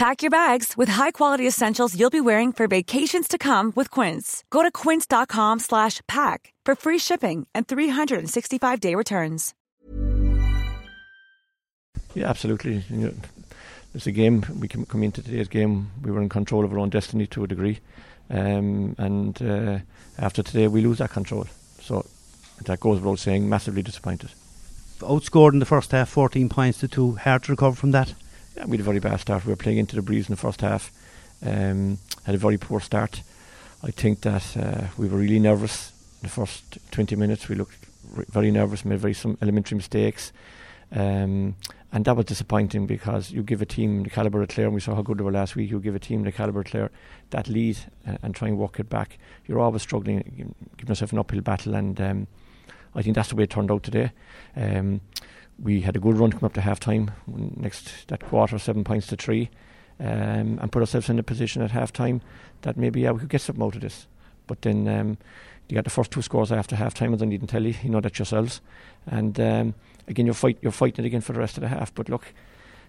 Pack your bags with high-quality essentials you'll be wearing for vacations to come with Quince. Go to quince.com/pack for free shipping and 365-day returns. Yeah, absolutely. You know, it's a game. We can come into today's game. We were in control of our own destiny to a degree, um, and uh, after today, we lose that control. So that goes without saying. Massively disappointed. Outscored in the first half, 14 points to two. Hard to recover from that. We had a very bad start. We were playing into the breeze in the first half. Um, had a very poor start. I think that uh, we were really nervous in the first 20 minutes. We looked r- very nervous, made very some elementary mistakes. Um, and that was disappointing because you give a team the calibre of Clare, and we saw how good they were last week. You give a team the calibre of Clare that lead uh, and try and walk it back. You're always struggling, giving yourself an uphill battle, and um, I think that's the way it turned out today. Um, we had a good run to come up to half time. Next that quarter, seven points to three, um, and put ourselves in a position at half time that maybe yeah we could get something out of this. But then um, you got the first two scores after half time, as I needn't tell you, you know that yourselves. And um, again, you're fight you're fighting it again for the rest of the half. But look,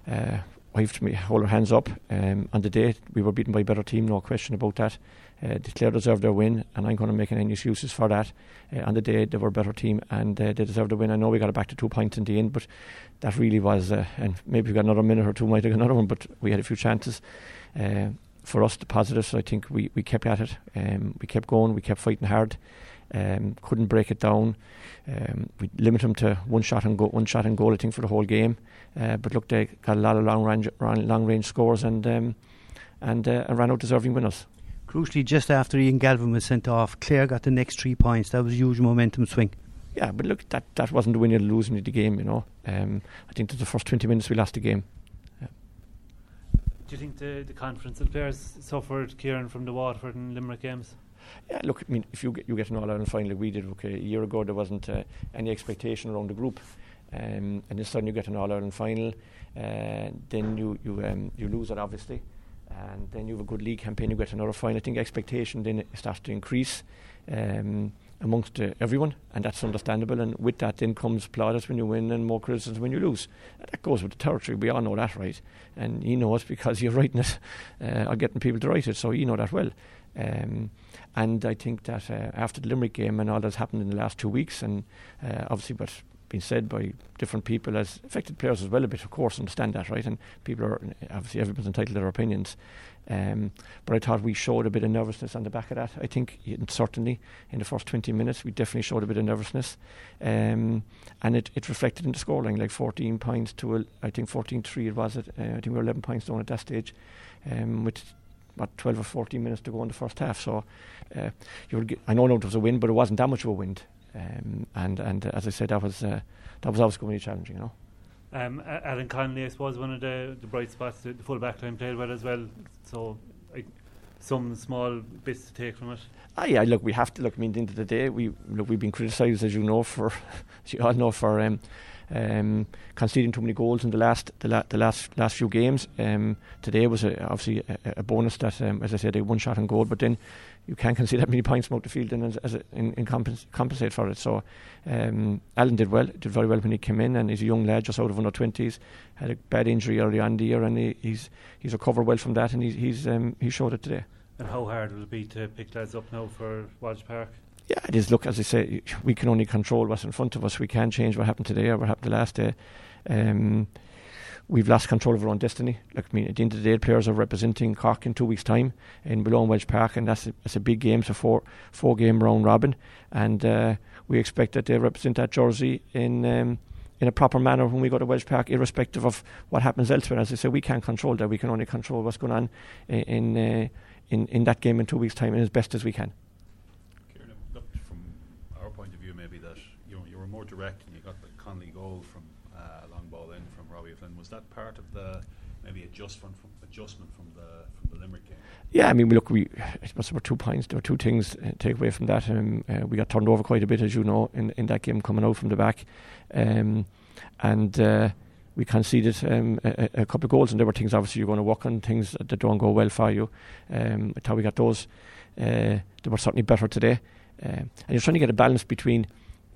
uh, have to hold our hands up. Um, on the day we were beaten by a better team, no question about that. Uh, Clare deserved their win, and I'm going to make any excuses for that. Uh, on the day they were a better team, and uh, they deserved the win. I know we got it back to two points in the end, but that really was. Uh, and maybe we got another minute or two, might have got another one, but we had a few chances. Uh, for us, the positives, I think we, we kept at it. Um, we kept going. We kept fighting hard. Um, couldn't break it down. Um, we limited them to one shot and go, one shot and goal. I think for the whole game. Uh, but look, they got a lot of long range, long range scores and um, and, uh, and ran out deserving winners. Crucially, just after Ian Galvin was sent off, Clare got the next three points. That was a huge momentum swing. Yeah, but look, that, that wasn't the winning or losing of the game, you know. Um, I think that the first 20 minutes we lost the game. Do you think the, the conference of players suffered, Kieran, from the Waterford and Limerick games? Yeah, look, I mean, if you get, you get an All Ireland final like we did, okay, a year ago there wasn't uh, any expectation around the group, um, and then suddenly you get an All Ireland final, uh, then you you um, you lose it obviously, and then you have a good league campaign, you get another final. I think expectation then starts to increase um, amongst uh, everyone, and that's understandable. And with that, then comes plaudits when you win and more criticism when you lose. And that goes with the territory. We all know that, right? And you know it because you're writing it uh, or getting people to write it, so you know that well. Um, and I think that uh, after the Limerick game and all that's happened in the last two weeks, and uh, obviously what's been said by different people has affected players as well a bit, of course, understand that, right? And people are obviously everyone's entitled to their opinions. Um, but I thought we showed a bit of nervousness on the back of that. I think certainly in the first 20 minutes we definitely showed a bit of nervousness, um, and it, it reflected in the scoreline, like 14 points to a, I think 14-3 it was. It uh, I think we were 11 points down at that stage, um, with what 12 or 14 minutes to go in the first half. So uh, you were, I know it was a win, but it wasn't that much of a win. Um, and and as I said, that was uh, that was always going to be challenging, you know. Um, Alan Connolly, I suppose, one of the, the bright spots, the, the full back line played well as well. So, like, some small bits to take from it. Ah, yeah, look, we have to look. I mean, at the end of the day, we look, we've been criticised, as you know, for as you all know, for um, um, conceding too many goals in the last the, la- the last last few games. Um, today was a, obviously a, a bonus that, um, as I said, a one shot on goal, but then you can't concede that many points from out the field and as, as a, in, in compens- compensate for it. So um, Alan did well, did very well when he came in, and he's a young lad just out of under twenties. Had a bad injury early on the year, and he, he's he's recovered well from that, and he's he's um, he showed it today. And how hard will it be to pick lads up now for Walsh Park? Yeah, it is. Look, as I say, we can only control what's in front of us. We can't change what happened today or what happened the last day. Um, we've lost control of our own destiny. Like, I mean, at the end of the day, players are representing Cork in two weeks' time in Below Wedge Park, and that's a, that's a big game. It's a four four game round robin, and uh, we expect that they represent that jersey in. Um, in a proper manner when we go to Walsh Park, irrespective of what happens elsewhere. As I say, we can't control that. We can only control what's going on in, uh, in, in that game in two weeks' time, and as best as we can. Kieran, looked from our point of view, maybe that you know you were more direct and you got the Connolly goal from uh, long ball in from Robbie Flynn. Was that part of the maybe adjustment from adjustment from the from the Limerick game? Yeah, I mean, look, we I suppose there were two points. There were two things to take away from that. Um, uh, we got turned over quite a bit, as you know, in, in that game coming out from the back, um, and uh, we conceded um, a, a, couple of goals. And there were things obviously you're going to work on things that don't go well for you. Um, how we got those. Uh, they were certainly better today, um, and you're trying to get a balance between.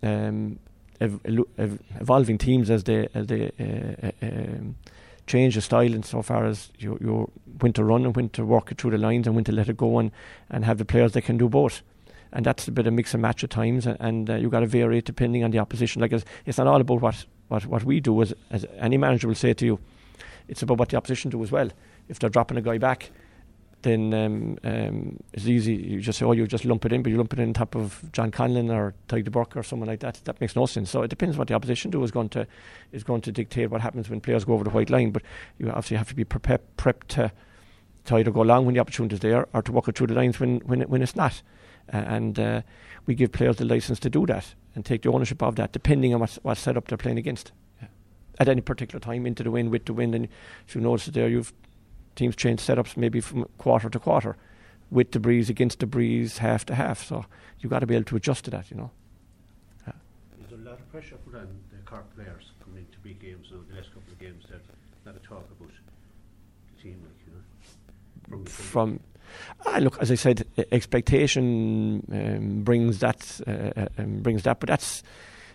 Um, ev- ev- evolving teams as they as they uh, uh, um, change the style insofar as you, you when to run and when to work it through the lines and when to let it go and, and have the players that can do both. And that's a bit of mix and match at times, and, and uh, you've got to vary it depending on the opposition. Like it's, it's not all about what, what, what we do, as, as any manager will say to you, it's about what the opposition do as well. If they're dropping a guy back, then um, um, it's easy. You just say, oh, you just lump it in, but you lump it in top of John Conlon or Tadhg de Búrca or someone like that. That makes no sense. So it depends what the opposition do is going to is going to dictate what happens when players go over the white line. But you obviously have to be prepared, prepped to, to either go along when the opportunity is there or to walk it through the lines when when, it, when it's not. Uh, and uh, we give players the license to do that and take the ownership of that, depending on what what setup they're playing against. At any particular time, into the wind with the wind and if you notice there, you've teams change setups maybe from quarter to quarter, with the breeze against the breeze, half to half. So you've got to be able to adjust to that, you know. Yeah. There's a lot of pressure put on the Cork players coming into big games. So the last couple of games, there's a lot of talk about the team, like you know, from. from ah, look, as I said, expectation um, brings that uh, uh, um, brings that, but that's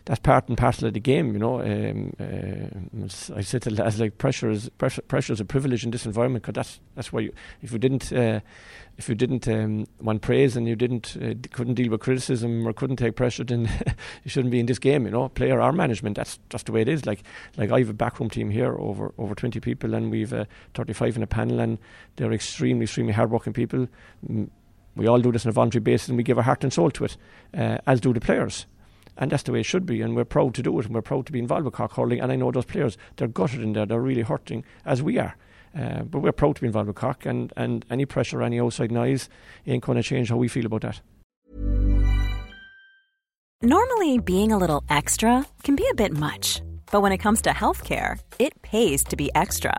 that's part and parcel of the game, you know. Um, uh, I said as like pressure is pressure, pressure is a privilege in this environment because that's that's why you, if you didn't uh, if you didn't um, want praise and you didn't uh, couldn't deal with criticism or couldn't take pressure, then you shouldn't be in this game, you know. Player or management, that's just the way it is. Like like I have a backroom team here over over twenty people, and we've uh, thirty five in a panel, and they're extremely extremely hardworking people. We all do this on a voluntary basis, and we give our heart and soul to it, uh, as do the players and that's the way it should be. And we're proud to do it, and we're proud to be involved with Cork hurling. And I know those players; they're gutted in there; they're really hurting, as we are. Uh, but we're proud to be involved with Cork, and, and any pressure, any outside noise, ain't going to change how we feel about that. Normally, being a little extra can be a bit much, but when it comes to healthcare, it pays to be extra